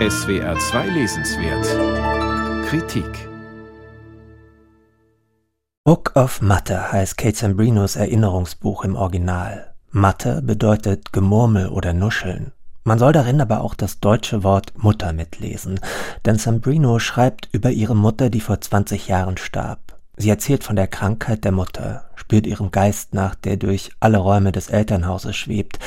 SWR 2 Lesenswert Kritik Book of Mathe heißt Kate Sambrinos Erinnerungsbuch im Original. Mathe bedeutet Gemurmel oder Nuscheln. Man soll darin aber auch das deutsche Wort Mutter mitlesen, denn Sambrino schreibt über ihre Mutter, die vor 20 Jahren starb. Sie erzählt von der Krankheit der Mutter, spürt ihrem Geist nach, der durch alle Räume des Elternhauses schwebt.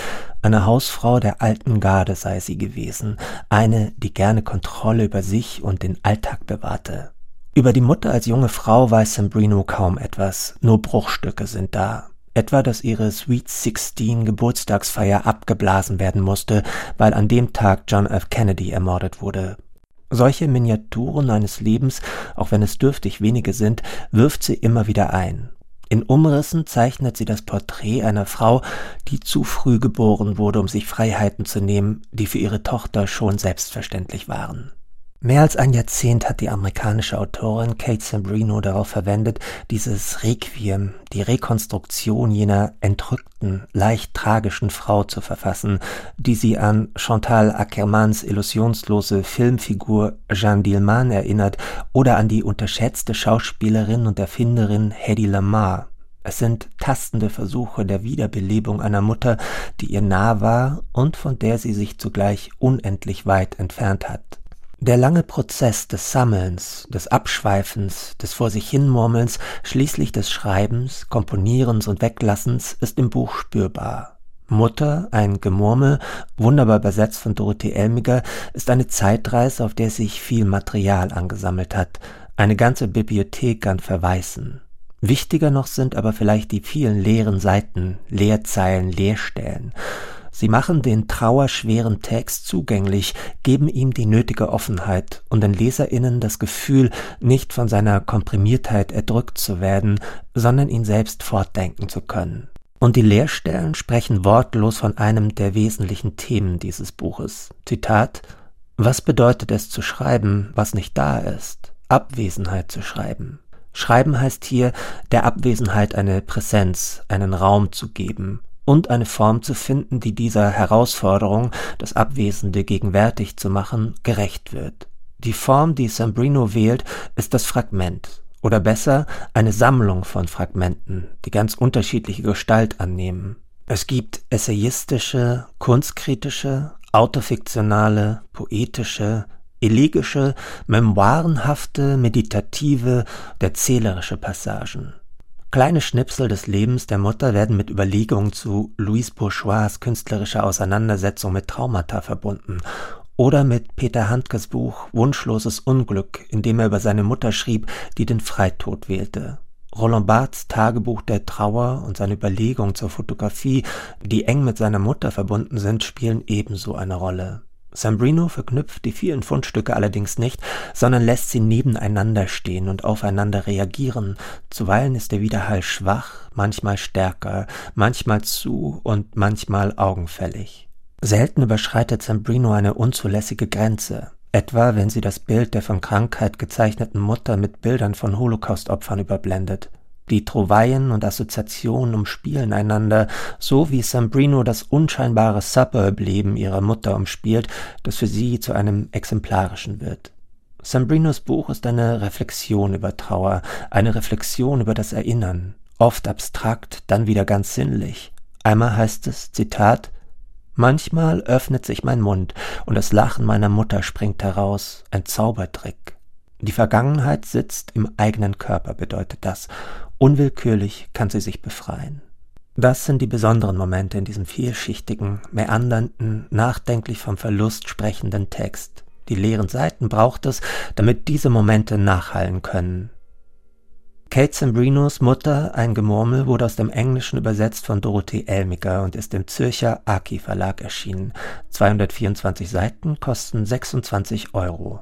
Eine Hausfrau der alten Garde sei sie gewesen, eine, die gerne Kontrolle über sich und den Alltag bewahrte. Über die Mutter als junge Frau weiß Sambrino kaum etwas, nur Bruchstücke sind da. Etwa, dass ihre Sweet Sixteen Geburtstagsfeier abgeblasen werden musste, weil an dem Tag John F. Kennedy ermordet wurde. Solche Miniaturen eines Lebens, auch wenn es dürftig wenige sind, wirft sie immer wieder ein. In Umrissen zeichnet sie das Porträt einer Frau, die zu früh geboren wurde, um sich Freiheiten zu nehmen, die für ihre Tochter schon selbstverständlich waren. Mehr als ein Jahrzehnt hat die amerikanische Autorin Kate Sambrino darauf verwendet, dieses Requiem, die Rekonstruktion jener entrückten, leicht tragischen Frau zu verfassen, die sie an Chantal Ackermanns illusionslose Filmfigur Jeanne Dillman erinnert oder an die unterschätzte Schauspielerin und Erfinderin Hedy Lamar. Es sind tastende Versuche der Wiederbelebung einer Mutter, die ihr nah war und von der sie sich zugleich unendlich weit entfernt hat. Der lange Prozess des Sammelns, des Abschweifens, des Vor sich hinmurmelns, schließlich des Schreibens, Komponierens und Weglassens ist im Buch spürbar. Mutter, ein Gemurmel, wunderbar übersetzt von Dorothee Elmiger, ist eine Zeitreise, auf der sich viel Material angesammelt hat, eine ganze Bibliothek an Verweisen. Wichtiger noch sind aber vielleicht die vielen leeren Seiten, Leerzeilen, Leerstellen. Sie machen den trauerschweren Text zugänglich, geben ihm die nötige Offenheit und den LeserInnen das Gefühl, nicht von seiner Komprimiertheit erdrückt zu werden, sondern ihn selbst fortdenken zu können. Und die Leerstellen sprechen wortlos von einem der wesentlichen Themen dieses Buches. Zitat Was bedeutet es zu schreiben, was nicht da ist? Abwesenheit zu schreiben. Schreiben heißt hier, der Abwesenheit eine Präsenz, einen Raum zu geben, und eine Form zu finden, die dieser Herausforderung, das Abwesende gegenwärtig zu machen, gerecht wird. Die Form, die Sambrino wählt, ist das Fragment, oder besser eine Sammlung von Fragmenten, die ganz unterschiedliche Gestalt annehmen. Es gibt essayistische, kunstkritische, autofiktionale, poetische, elegische, memoirenhafte, meditative, erzählerische Passagen. Kleine Schnipsel des Lebens der Mutter werden mit Überlegungen zu Louis Bourgeois künstlerischer Auseinandersetzung mit Traumata verbunden oder mit Peter Handkes Buch Wunschloses Unglück, in dem er über seine Mutter schrieb, die den Freitod wählte. Roland Barths Tagebuch der Trauer und seine Überlegungen zur Fotografie, die eng mit seiner Mutter verbunden sind, spielen ebenso eine Rolle. Sambrino verknüpft die vielen Fundstücke allerdings nicht, sondern lässt sie nebeneinander stehen und aufeinander reagieren. Zuweilen ist der Widerhall schwach, manchmal stärker, manchmal zu und manchmal augenfällig. Selten überschreitet Sambrino eine unzulässige Grenze, etwa wenn sie das Bild der von Krankheit gezeichneten Mutter mit Bildern von Holocaustopfern überblendet. Die Trouvaillen und Assoziationen umspielen einander, so wie Sambrino das unscheinbare Suburb-Leben ihrer Mutter umspielt, das für sie zu einem exemplarischen wird. Sambrinos Buch ist eine Reflexion über Trauer, eine Reflexion über das Erinnern, oft abstrakt, dann wieder ganz sinnlich. Einmal heißt es, Zitat, Manchmal öffnet sich mein Mund und das Lachen meiner Mutter springt heraus, ein Zaubertrick. Die Vergangenheit sitzt im eigenen Körper, bedeutet das, Unwillkürlich kann sie sich befreien. Das sind die besonderen Momente in diesem vielschichtigen, meandernden, nachdenklich vom Verlust sprechenden Text. Die leeren Seiten braucht es, damit diese Momente nachhallen können. Kate Sambrinos Mutter, ein Gemurmel, wurde aus dem Englischen übersetzt von Dorothee Elmiger und ist im Zürcher Aki Verlag erschienen. 224 Seiten kosten 26 Euro.